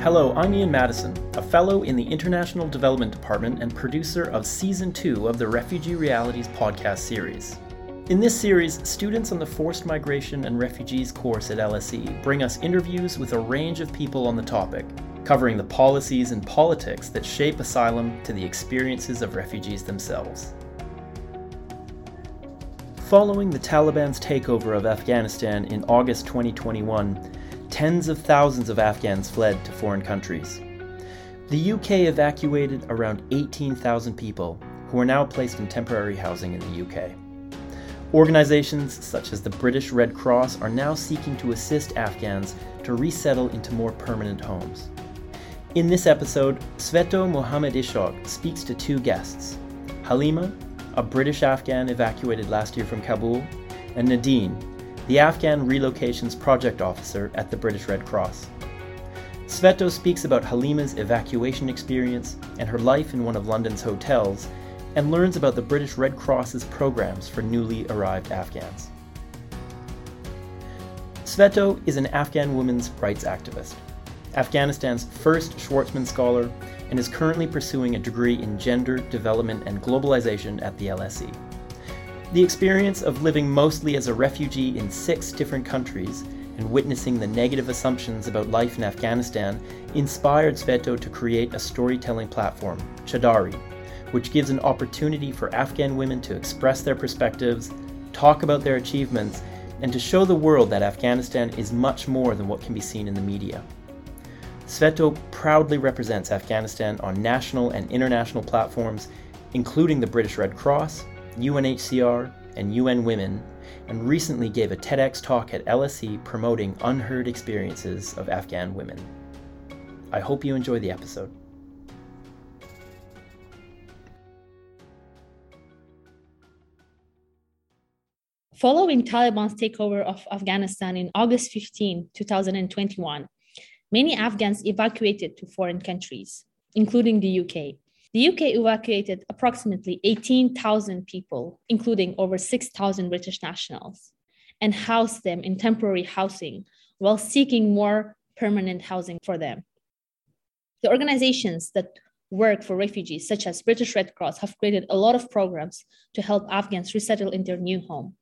Hello, I'm Ian Madison, a fellow in the International Development Department and producer of Season 2 of the Refugee Realities podcast series. In this series, students on the Forced Migration and Refugees course at LSE bring us interviews with a range of people on the topic, covering the policies and politics that shape asylum to the experiences of refugees themselves. Following the Taliban's takeover of Afghanistan in August 2021, tens of thousands of Afghans fled to foreign countries. The UK evacuated around 18,000 people, who are now placed in temporary housing in the UK. Organizations such as the British Red Cross are now seeking to assist Afghans to resettle into more permanent homes. In this episode, Sveto Mohammed Ishaq speaks to two guests Halima, a British Afghan evacuated last year from Kabul, and Nadine, the Afghan Relocations Project Officer at the British Red Cross. Sveto speaks about Halima's evacuation experience and her life in one of London's hotels, and learns about the British Red Cross's programs for newly arrived Afghans. Sveto is an Afghan women's rights activist, Afghanistan's first Schwarzman Scholar, and is currently pursuing a degree in gender, development, and globalization at the LSE. The experience of living mostly as a refugee in six different countries and witnessing the negative assumptions about life in Afghanistan inspired Sveto to create a storytelling platform, Chadari, which gives an opportunity for Afghan women to express their perspectives, talk about their achievements, and to show the world that Afghanistan is much more than what can be seen in the media. Sveto proudly represents Afghanistan on national and international platforms, including the British Red Cross, UNHCR, and UN Women, and recently gave a TEDx talk at LSE promoting unheard experiences of Afghan women. I hope you enjoy the episode. Following Taliban's takeover of Afghanistan in August 15, 2021, many Afghans evacuated to foreign countries, including the UK. The UK evacuated approximately 18,000 people, including over 6,000 British nationals, and housed them in temporary housing while seeking more permanent housing for them. The organizations that work for refugees, such as British Red Cross, have created a lot of programs to help Afghans resettle in their new home.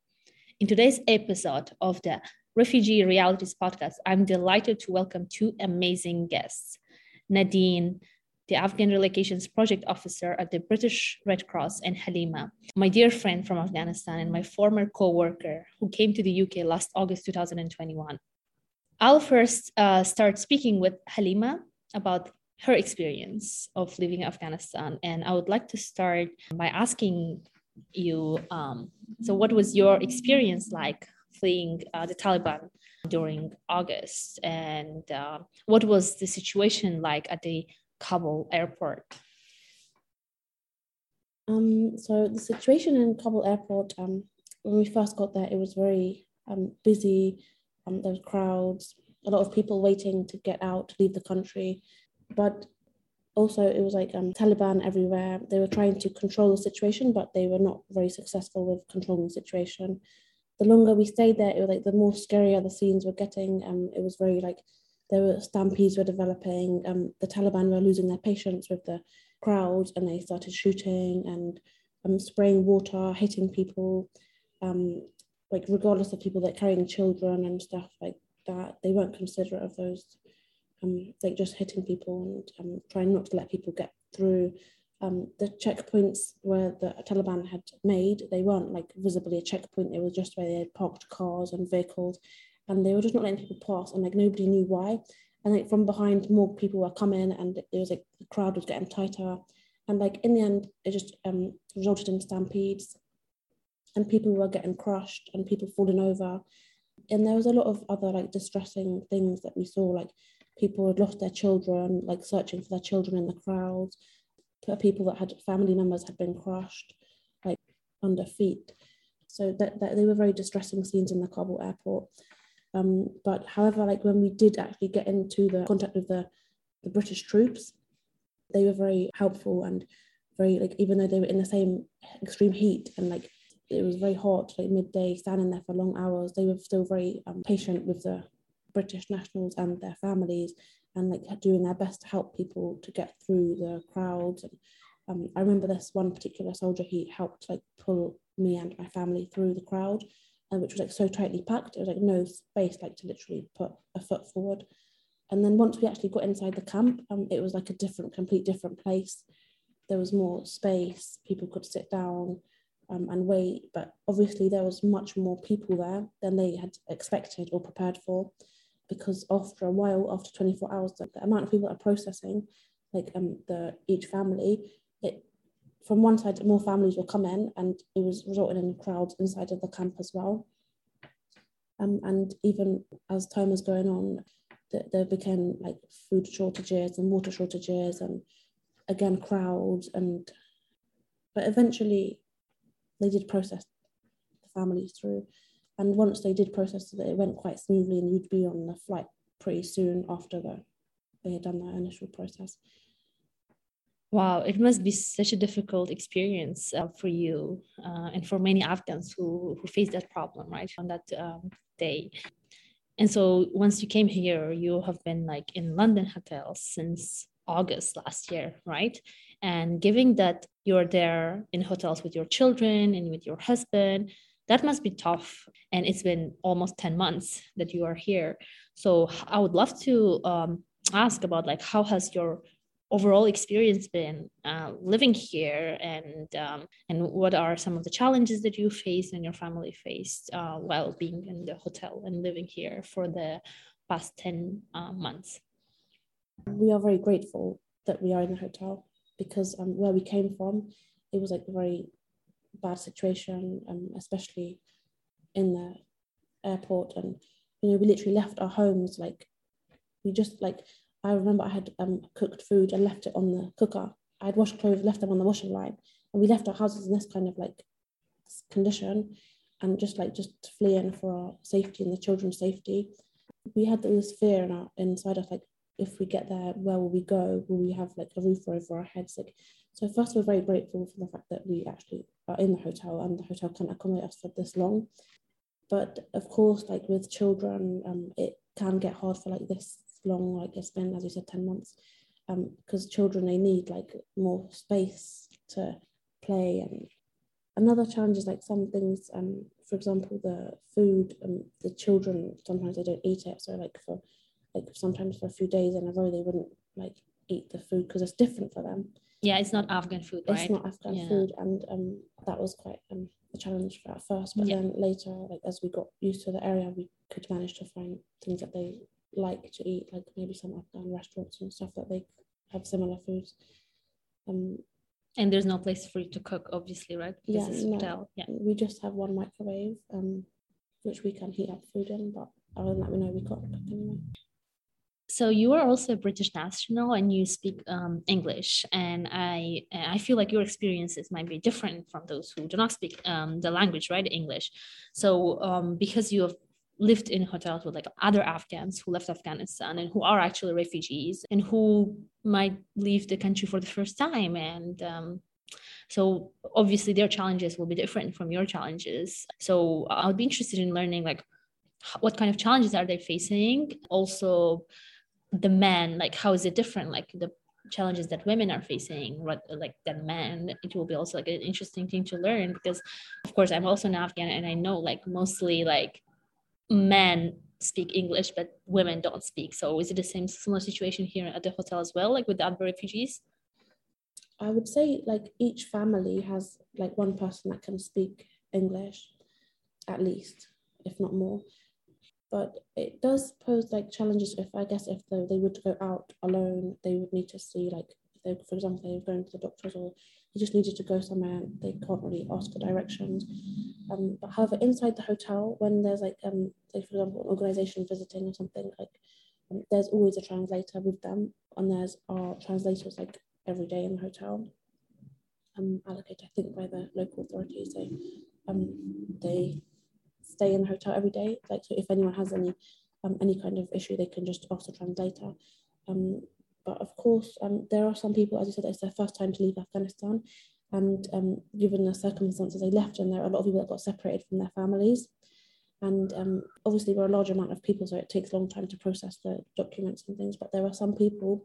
In today's episode of the Refugee Realities podcast, I'm delighted to welcome two amazing guests Nadine the Afghan Relocations Project Officer at the British Red Cross, and Halima, my dear friend from Afghanistan and my former co worker who came to the UK last August 2021. I'll first uh, start speaking with Halima about her experience of living in Afghanistan. And I would like to start by asking you um, so, what was your experience like fleeing uh, the Taliban during August? And uh, what was the situation like at the Kabul airport? Um, so the situation in Kabul airport, um, when we first got there, it was very um, busy. Um, there was crowds, a lot of people waiting to get out, to leave the country. But also, it was like um, Taliban everywhere. They were trying to control the situation, but they were not very successful with controlling the situation. The longer we stayed there, it was like the more scarier the scenes were getting. Um, it was very like there were stampedes were developing. Um, the Taliban were losing their patience with the crowds, and they started shooting and um, spraying water, hitting people, um, like regardless of people that carrying children and stuff like that. They weren't considerate of those, um, like just hitting people and um, trying not to let people get through. Um, the checkpoints where the Taliban had made, they weren't like visibly a checkpoint. They were just where they had parked cars and vehicles and they were just not letting people pass and like nobody knew why. And like from behind more people were coming and it was like the crowd was getting tighter. And like in the end it just um, resulted in stampedes and people were getting crushed and people falling over. And there was a lot of other like distressing things that we saw like people had lost their children like searching for their children in the crowd. People that had family members had been crushed like under feet. So that, that they were very distressing scenes in the kabul airport um, but however, like when we did actually get into the contact with the, the British troops, they were very helpful and very like even though they were in the same extreme heat and like it was very hot, like midday, standing there for long hours, they were still very um, patient with the British nationals and their families and like doing their best to help people to get through the crowds. And um, I remember this one particular soldier, he helped like pull me and my family through the crowd, and which was like so tightly packed. It was like no space like to literally put a foot forward. And then once we actually got inside the camp, um, it was like a different, complete different place. There was more space. People could sit down um, and wait, but obviously there was much more people there than they had expected or prepared for, because after a while, after 24 hours, the, the amount of people are processing, like um, the each family, it from one side more families will come in, and it was resulting in crowds inside of the camp as well. Um, and even as time was going on, that there became like food shortages and water shortages and again crowds and but eventually they did process the families through and once they did process it it went quite smoothly and you'd be on the flight pretty soon after the, they had done that initial process Wow, it must be such a difficult experience uh, for you uh, and for many Afghans who, who face that problem, right, on that um, day. And so once you came here, you have been like in London hotels since August last year, right? And given that you're there in hotels with your children and with your husband, that must be tough. And it's been almost 10 months that you are here. So I would love to um, ask about like how has your overall experience been uh, living here and um, and what are some of the challenges that you faced and your family faced uh, while being in the hotel and living here for the past 10 uh, months? We are very grateful that we are in the hotel because um, where we came from it was like a very bad situation um, especially in the airport and you know we literally left our homes like we just like I remember I had um, cooked food and left it on the cooker. I had washed clothes, left them on the washing line, and we left our houses in this kind of like condition, and just like just fleeing for our safety and the children's safety. We had this fear in our inside us, like if we get there, where will we go? Will we have like a roof over our heads? Like, so first, we're very grateful for the fact that we actually are in the hotel and the hotel can accommodate us for this long. But of course, like with children, um, it can get hard for like this long, like it's been, as you said, 10 months, because um, children, they need like more space to play. And another challenge is like some things, um, for example, the food, um, the children, sometimes they don't eat it. So like for, like sometimes for a few days in a row, they wouldn't like eat the food because it's different for them. Yeah, it's not Afghan food, right? It's not Afghan yeah. food, and um, that was quite um, a challenge for at first. But yeah. then later, like as we got used to the area, we could manage to find things that they like to eat, like maybe some Afghan restaurants and stuff that they have similar foods. Um, and there's no place for you to cook, obviously, right? yeah, no, yeah. We just have one microwave, um, which we can heat up food in, but other than that, we know we can't cook anyway. So you are also a British national, and you speak um, English, and I I feel like your experiences might be different from those who do not speak um, the language, right? English. So um, because you have lived in hotels with like other Afghans who left Afghanistan and who are actually refugees and who might leave the country for the first time. And um, so obviously their challenges will be different from your challenges. So I'll be interested in learning like what kind of challenges are they facing? Also, the men, like how is it different? Like the challenges that women are facing what like than men it will be also like an interesting thing to learn because of course i'm also an afghan and i know like mostly like men speak English, but women don't speak. So is it the same similar situation here at the hotel as well, like with the other refugees? I would say like each family has like one person that can speak English, at least, if not more. But it does pose like challenges if I guess if they, they would go out alone, they would need to see like they, for example, they're going to the doctors or they just needed to go somewhere they can't really ask for directions. Um, but however, inside the hotel, when there's like, um, say for example, an organization visiting or something, like um, there's always a translator with them, and there's our translators like every day in the hotel, um, allocated I think by the local authorities. So um, they stay in the hotel every day. Like so, if anyone has any um, any kind of issue, they can just ask the translator. Um, but of course, um, there are some people, as you said, it's their first time to leave Afghanistan. And um, given the circumstances they left, and there are a lot of people that got separated from their families. And um, obviously, we're a large amount of people, so it takes a long time to process the documents and things. But there are some people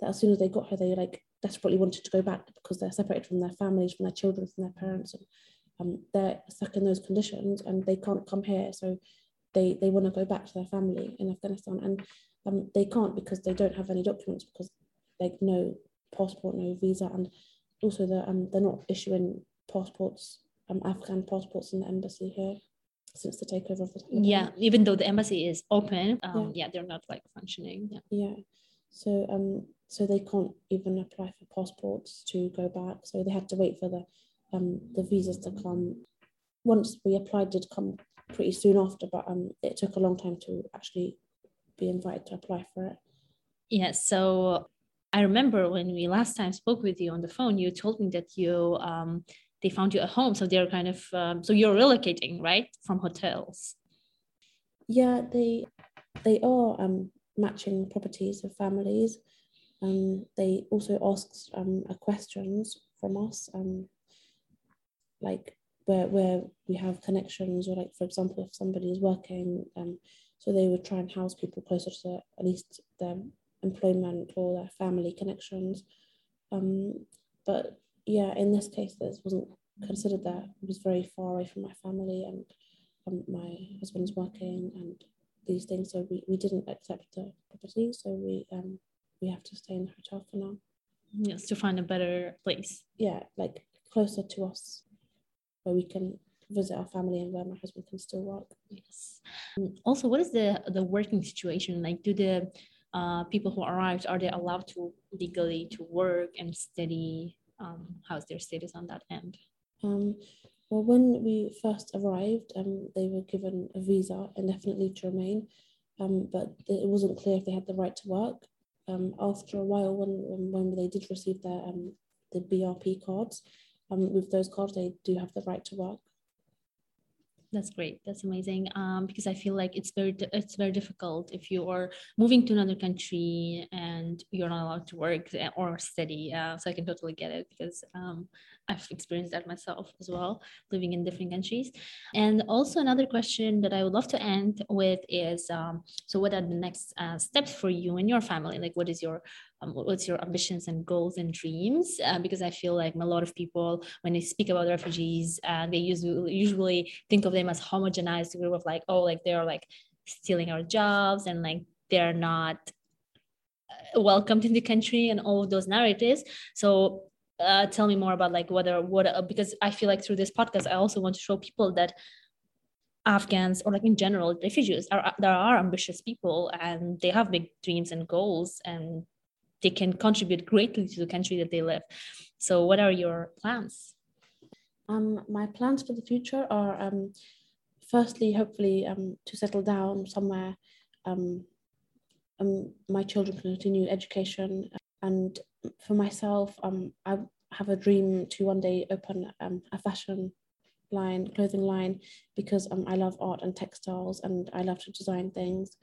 that, as soon as they got here, they like desperately wanted to go back because they're separated from their families, from their children, from their parents, and um, they're stuck in those conditions and they can't come here. So they they want to go back to their family in Afghanistan, and um, they can't because they don't have any documents because like no passport, no visa, and also the um they're not issuing passports, um Afghan passports in the embassy here since the takeover of the Taliban. Yeah, even though the embassy is open, um, yeah. yeah, they're not like functioning. Yeah. Yeah. So um, so they can't even apply for passports to go back. So they had to wait for the um the visas to come. Once we applied, did come pretty soon after, but um, it took a long time to actually be invited to apply for it. Yes. So I remember when we last time spoke with you on the phone, you told me that you um, they found you a home. So they're kind of um, so you're relocating right from hotels? Yeah they they are um, matching properties with families. Um, they also asked um, questions from us um, like where where we have connections or like for example if somebody is working um, so they would try and house people closer to at least their employment or their family connections um, but yeah, in this case, this wasn't considered that. It was very far away from my family and um, my husband's working and these things. So we, we didn't accept the property. So we um we have to stay in the hotel for now. Yes, to find a better place. Yeah, like closer to us where we can visit our family and where my husband can still work. Yes. Also, what is the the working situation like? Do the uh, people who arrived are they allowed to legally to work and study um, how's their status on that end? Um, well, when we first arrived, um, they were given a visa indefinitely to remain, um, but it wasn't clear if they had the right to work. Um, after a while, when when they did receive their um, the BRP cards, um, with those cards, they do have the right to work that's great. That's amazing. Um, because i feel like it's very it's very difficult if you are moving to another country and you're not allowed to work or study. Uh, so i can totally get it because um, i've experienced that myself as well living in different countries. And also another question that i would love to end with is um, so what are the next uh, steps for you and your family? Like what is your um, what's your ambitions and goals and dreams? Uh, because i feel like a lot of people when they speak about refugees uh, they usually usually think of them as homogenized group of like oh like they're like stealing our jobs and like they're not uh, welcomed in the country and all those narratives. So uh, tell me more about like whether what uh, because i feel like through this podcast i also want to show people that Afghans or like in general refugees are there are ambitious people and they have big dreams and goals and they can contribute greatly to the country that they live. So, what are your plans? Um, my plans for the future are um, firstly, hopefully, um, to settle down somewhere. Um, um, my children can continue education, and for myself, um, I have a dream to one day open a fashion line, clothing line, because I love art and textiles, and I love to design things.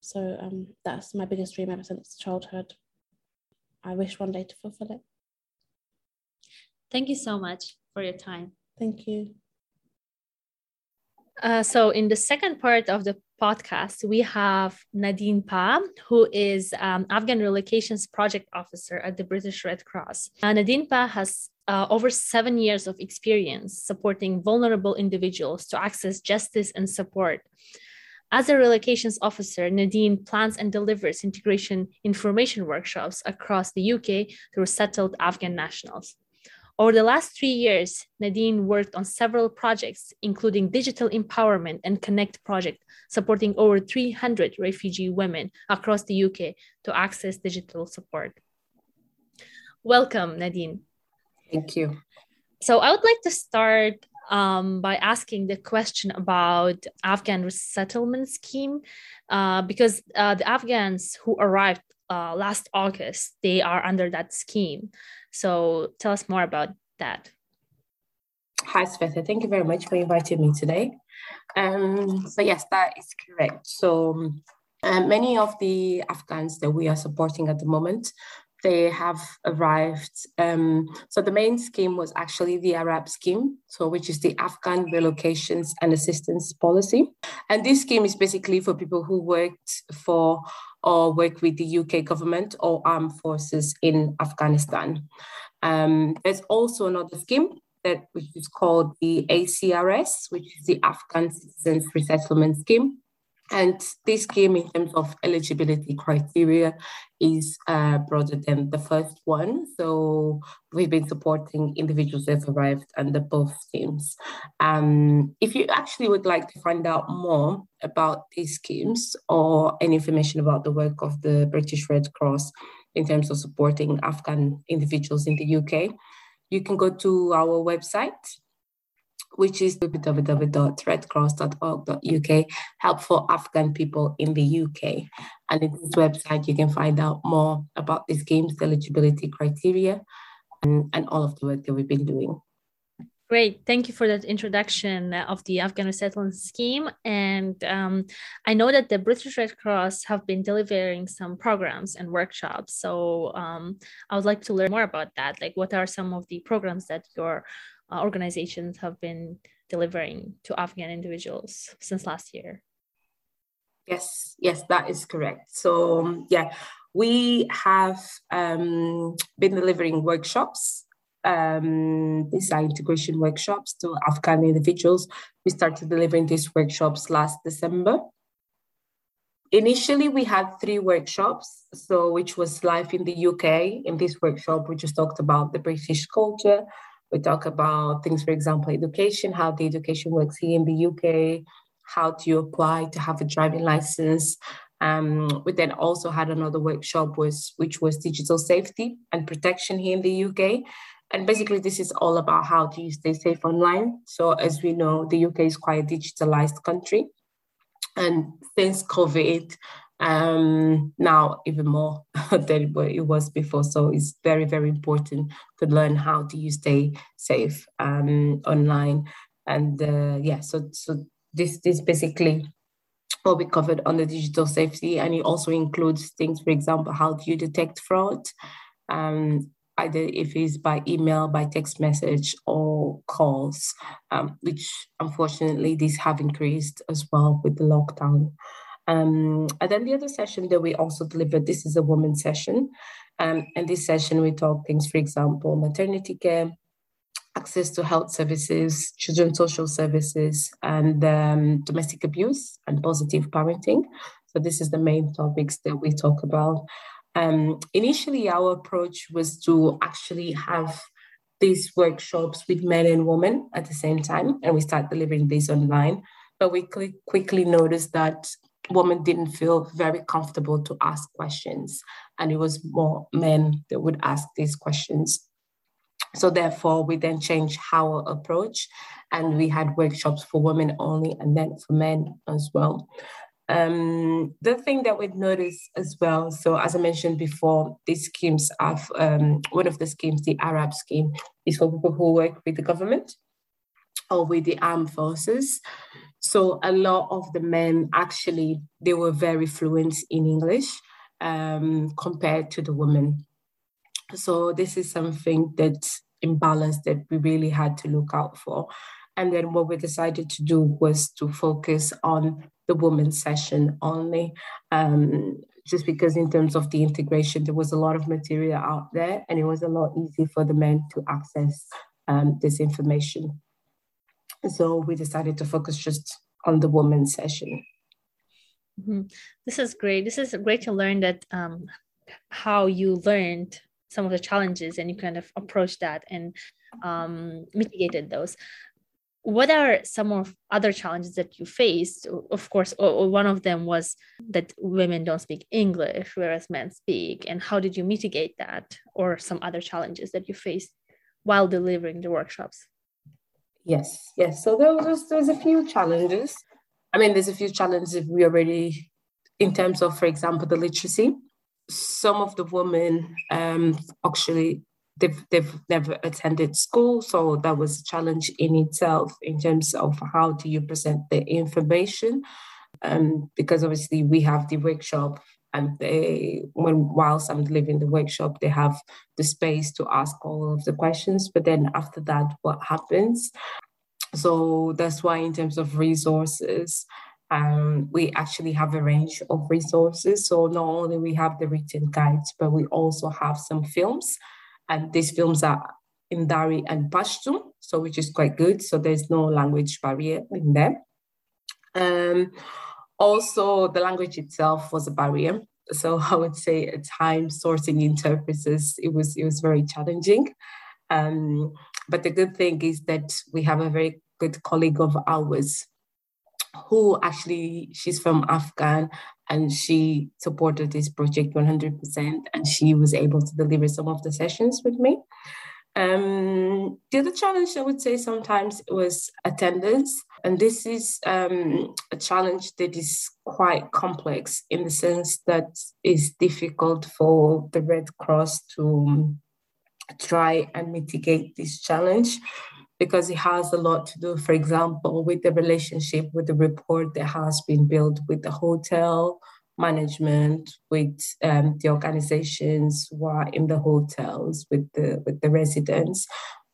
So that's my biggest dream ever since childhood. I wish one day to fulfill it. Thank you so much for your time. Thank you. Uh, so, in the second part of the podcast, we have Nadine Pa, who is um, Afghan Relocations Project Officer at the British Red Cross. Uh, Nadine Pa has uh, over seven years of experience supporting vulnerable individuals to access justice and support. As a relocations officer, Nadine plans and delivers integration information workshops across the UK to settled Afghan nationals. Over the last three years, Nadine worked on several projects, including Digital Empowerment and Connect project, supporting over 300 refugee women across the UK to access digital support. Welcome, Nadine. Thank you. So I would like to start um, by asking the question about Afghan resettlement scheme, uh, because uh, the Afghans who arrived uh, last August, they are under that scheme. So tell us more about that. Hi, Sveta. Thank you very much for inviting me today. Um, so yes, that is correct. So um, many of the Afghans that we are supporting at the moment they have arrived. Um, so the main scheme was actually the ARAP scheme, so which is the Afghan Relocations and Assistance Policy. And this scheme is basically for people who worked for or work with the UK government or armed forces in Afghanistan. Um, there's also another scheme that which is called the ACRS, which is the Afghan Citizens Resettlement Scheme. And this scheme, in terms of eligibility criteria, is uh, broader than the first one. So we've been supporting individuals that have arrived under both schemes. Um, if you actually would like to find out more about these schemes or any information about the work of the British Red Cross in terms of supporting Afghan individuals in the UK, you can go to our website, which is www.redcross.org.uk, help for Afghan people in the UK. And in this website, you can find out more about these games, eligibility criteria, and, and all of the work that we've been doing. Great. Thank you for that introduction of the Afghan resettlement scheme. And um, I know that the British Red Cross have been delivering some programs and workshops. So um, I would like to learn more about that. Like, what are some of the programs that your uh, organizations have been delivering to Afghan individuals since last year? Yes, yes, that is correct. So, yeah, we have um, been delivering workshops um, these are integration workshops to Afghan individuals. We started delivering these workshops last December. Initially, we had three workshops, so which was live in the UK. In this workshop, we just talked about the British culture. We talk about things, for example, education, how the education works here in the UK, how do you apply to have a driving license. Um, we then also had another workshop was which was digital safety and protection here in the UK. And basically, this is all about how do you stay safe online. So, as we know, the UK is quite a digitalized country. And since COVID, um, now even more than it was before. So, it's very, very important to learn how do you stay safe um, online. And uh, yeah, so, so this, this basically what we covered on the digital safety. And it also includes things, for example, how do you detect fraud? Um, either if it's by email, by text message, or calls, um, which unfortunately these have increased as well with the lockdown. Um, and then the other session that we also delivered, this is a woman session. Um, and this session we talk things, for example, maternity care, access to health services, children's social services, and um, domestic abuse and positive parenting. So this is the main topics that we talk about. Um, initially, our approach was to actually have these workshops with men and women at the same time, and we started delivering these online. But we quickly noticed that women didn't feel very comfortable to ask questions, and it was more men that would ask these questions. So therefore, we then changed our approach, and we had workshops for women only, and then for men as well. Um, the thing that we've noticed as well, so as I mentioned before, these schemes have um, one of the schemes, the ARAP scheme, is for people who work with the government or with the armed forces. So a lot of the men actually they were very fluent in English um, compared to the women. So this is something that imbalance that we really had to look out for. And then what we decided to do was to focus on the women's session only. Um, just because in terms of the integration, there was a lot of material out there and it was a lot easier for the men to access um, this information. So we decided to focus just on the women's session. Mm-hmm. This is great. This is great to learn that um, how you learned some of the challenges and you kind of approached that and um, mitigated those what are some of other challenges that you faced of course one of them was that women don't speak english whereas men speak and how did you mitigate that or some other challenges that you faced while delivering the workshops yes yes. So there was there's a few challenges. I mean there's a few challenges we already in terms of for example the literacy. Some of the women um, actually they've they've never attended school, so that was a challenge in itself in terms of how do you present the information. Um, because obviously we have the workshop and they when whilst i'm delivering the workshop they have the space to ask all of the questions but then after that what happens so that's why in terms of resources um, we actually have a range of resources so not only we have the written guides but we also have some films and these films are in Dari and Pashto, so which is quite good. So there's no language barrier in them. Um, also, the language itself was a barrier. So I would say at times sourcing interpreters, it was it was very challenging. Um, but the good thing is that we have a very good colleague of ours who actually she's from Afghan and she supported this project 100% and she was able to deliver some of the sessions with me. Um, the other challenge I would say sometimes was attendance. And this is um, a challenge that is quite complex in the sense that it's difficult for the Red Cross to try and mitigate this challenge because it has a lot to do, for example, with the relationship with the report that has been built with the hotel management, with um, the organizations who are in the hotels, with the with the residents,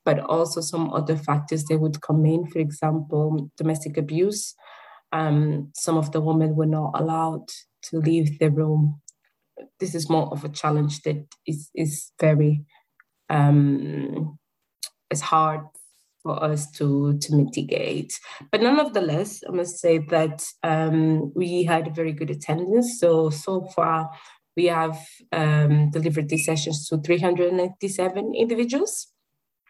but also some other factors that would come in. For example, domestic abuse. Um, some of the women were not allowed to leave the room. This is more of a challenge that is is very um, it's hard for us to to mitigate. But nonetheless, I must say that um, we had a very good attendance. So so far, we have um, delivered these sessions to 397 individuals.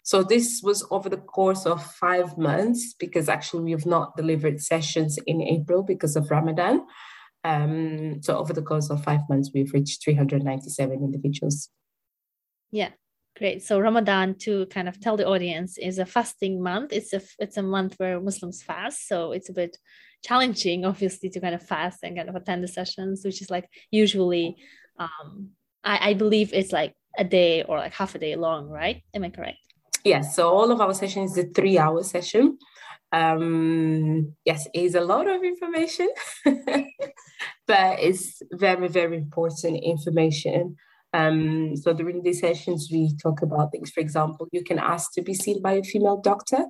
So this was over the course of five months because actually we have not delivered sessions in April because of Ramadan. Um, so over the course of five months, we've reached 397 individuals. Yeah, Great. So Ramadan, to kind of tell the audience, is a fasting month. It's a it's a month where Muslims fast, so it's a bit challenging, obviously, to kind of fast and kind of attend the sessions, which is like usually, um, I, I believe it's like a day or like half a day long, right? Am I correct? Yes. So all of our sessions is a three-hour session. Um, yes, it is a lot of information, but it's very very important information um, so during these sessions, we talk about things. For example, you can ask to be seen by a female doctor.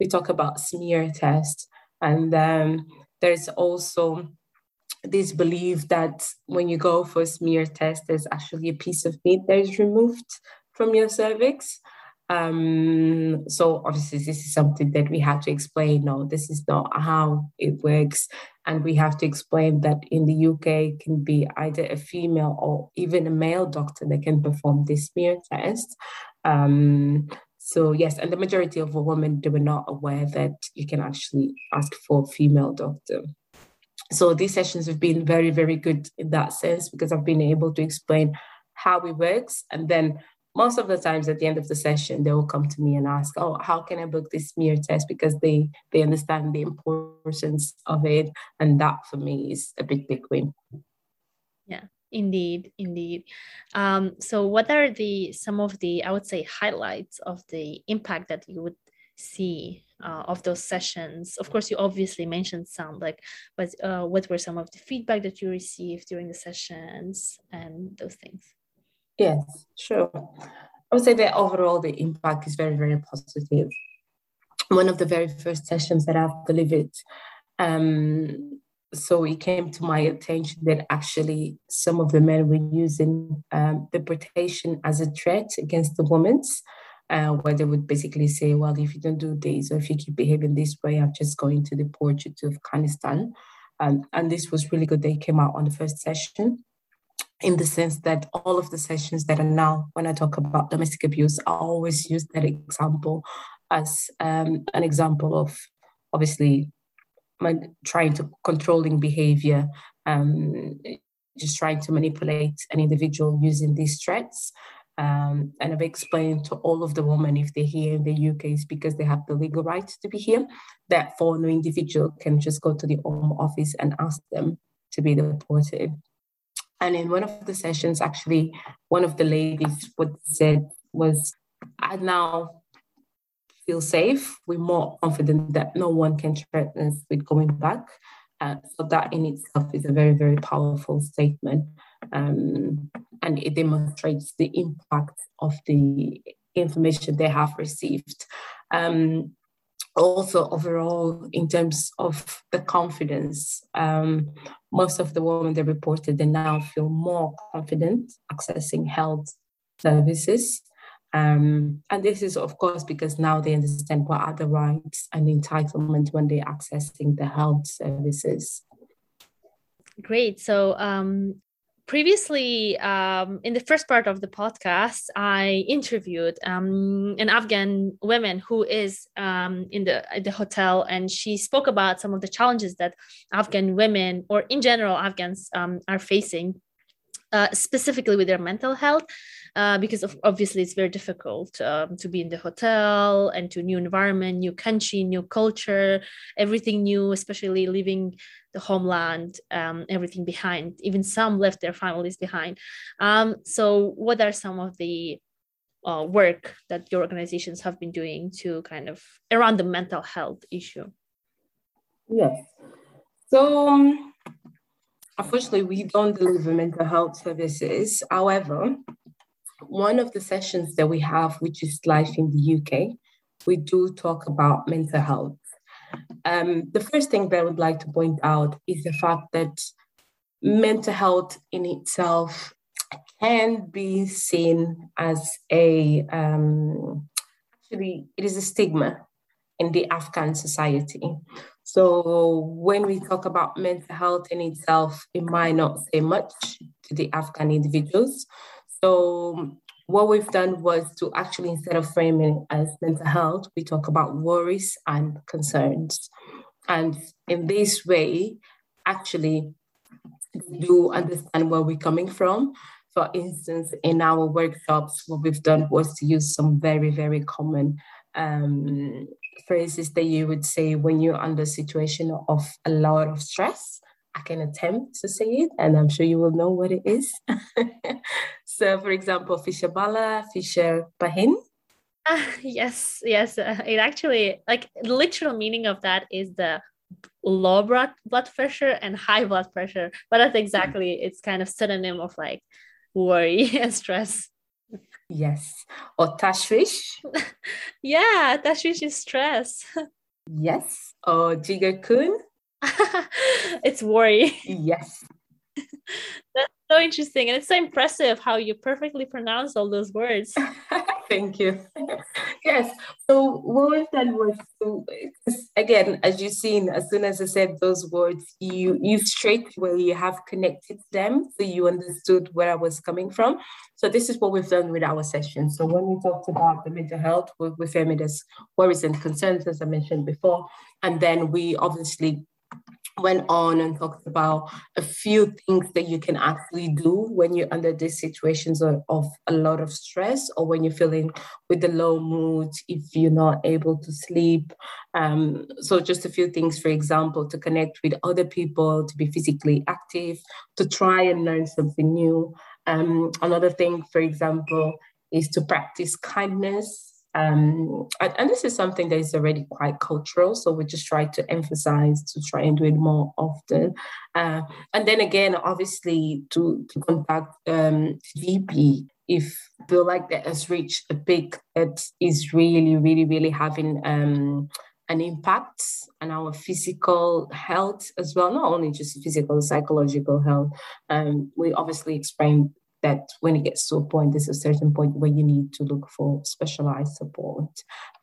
We talk about smear test, and um, there's also this belief that when you go for a smear test, there's actually a piece of meat that is removed from your cervix. Um, so obviously this is something that we had to explain. No, this is not how it works. And we have to explain that in the UK can be either a female or even a male doctor that can perform this smear test. Um, so yes, and the majority of women they were not aware that you can actually ask for a female doctor. So these sessions have been very, very good in that sense because I've been able to explain how it works and then most of the times at the end of the session they will come to me and ask oh how can i book this smear test? Because they they understand the importance of it and that for me is a big big win. Yeah indeed indeed. Um, so what are the some of the i would say highlights of the impact that you would see uh, of those sessions? Of course you obviously mentioned some like but uh, what were some of the feedback that you received during the sessions and those things Yes, sure. I would say that overall the impact is very, very positive. One of the very first sessions that I've delivered, um, so it came to my attention that actually some of the men were using um, deportation as a threat against the women, uh, where they would basically say, well, if you don't do this or if you keep behaving this way, I'm just going to deport you to Afghanistan. Um, and this was really good. They came out on the first session in the sense that all of the sessions that are now, when I talk about domestic abuse, I always use that example as um, an example of obviously trying to controlling behavior, um, just trying to manipulate an individual using these threats. Um, and I've explained to all of the women if they're here in the UK, it's because they have the legal right to be here. That for no individual can just go to the Home Office and ask them to be deported. And in one of the sessions, actually, one of the ladies what said was, I now feel safe. We're more confident that no one can threaten us with going back. Uh, so that in itself is a very, very powerful statement. Um, and it demonstrates the impact of the information they have received. Um, also, overall, in terms of the confidence, um, most of the women that reported they now feel more confident accessing health services. Um, and this is, of course, because now they understand what are the rights and entitlement when they're accessing the health services. Great. So, um, previously, um, in the first part of the podcast, I interviewed um, an Afghan woman who is um, in the the hotel, and she spoke about some of the challenges that Afghan women, or in general Afghans, um, are facing, uh, specifically with their mental health uh, because of, obviously it's very difficult um, to be in the hotel and to new environment, new country, new culture, everything new, especially leaving the homeland, um, everything behind. Even some left their families behind. Um, so, what are some of the uh, work that your organizations have been doing to kind of around the mental health issue? Yes. So, um, unfortunately, we don't deliver mental health services. However, one of the sessions that we have, which is life in the UK, we do talk about mental health. Um, the first thing that I would like to point out is the fact that mental health in itself can be seen as a um, actually it is a stigma in the Afghan society. So when we talk about mental health in itself, it might not say much to the Afghan individuals. So what we've done was to actually, instead of framing as mental health, we talk about worries and concerns. And in this way, actually, do understand where we're coming from. For instance, in our workshops, what we've done was to use some very, very common um, phrases that you would say when you're under a situation of a lot of stress. I can attempt to say it, and I'm sure you will know what it is. so, for example, Fisher Bala, Fisher Pahin. Uh, yes, yes. Uh, it actually, like, the literal meaning of that is the low blood blood pressure and high blood pressure. But that's exactly, it's kind of synonym of like worry and stress. Yes. Or tashwish. yeah, tashwish is stress. yes. Or jigar kun. it's worry. Yes. That's so interesting. And it's so impressive how you perfectly pronounce all those words. Thank you. yes. So what we've done was again, as you've seen, as soon as I said those words, you you straight away you have connected them, so you understood where I was coming from. So this is what we've done with our session. So when we talked about the mental health, we, we framed as worries and concerns, as I mentioned before, and then we obviously went on and talked about a few things that you can actually do when you're under these situations of, of, a lot of stress or when you're feeling with the low mood if you're not able to sleep. Um, so just a few things for example to connect with other people to be physically active to try and learn something new. Um, another thing for example is to practice kindness um, and, this is something that is already quite cultural, so we just try to emphasize to try and do it more often. Uh, and then again, obviously, to, to contact um, GP if feel like that has reached a peak that is really, really, really having um, an impact on our physical health as well, not only just physical, psychological health. Um, we obviously explain that when it gets to a point, there's a certain point where you need to look for specialized support.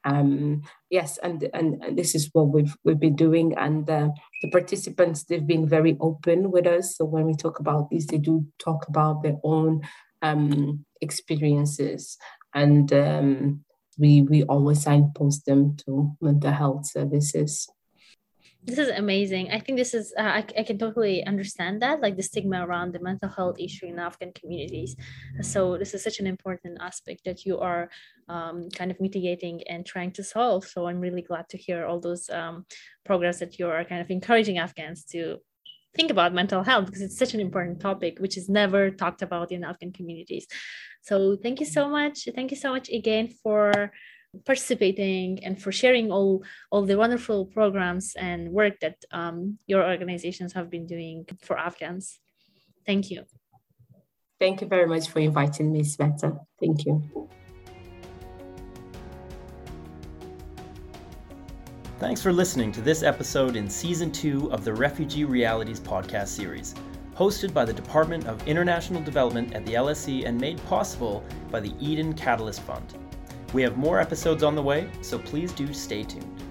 Um, yes, and, and, and this is what we've we've been doing, and uh, the participants they've been very open with us. So when we talk about this, they do talk about their own um, experiences, and um, we we always signpost them to mental health services this is amazing. I think this is uh, I, I can totally understand that like the stigma around the mental health issue in afghan communities. So this is such an important aspect that you are um, kind of mitigating and trying to solve. So i'm really glad to hear all those um, progress that you are kind of encouraging afghans to think about mental health because it's such an important topic which is never talked about in afghan communities. So thank you so much. Thank you so much again for participating and for sharing all all the wonderful programs and work that um, your organizations have been doing for Afghans. Thank you. Thank you very much for inviting me, Sveta. Thank you. Thanks for listening to this episode in Season 2 of the Refugee Realities podcast series, hosted by the Department of International Development at the LSE and made possible by the Eden Catalyst Fund. We have more episodes on the way, so please do stay tuned.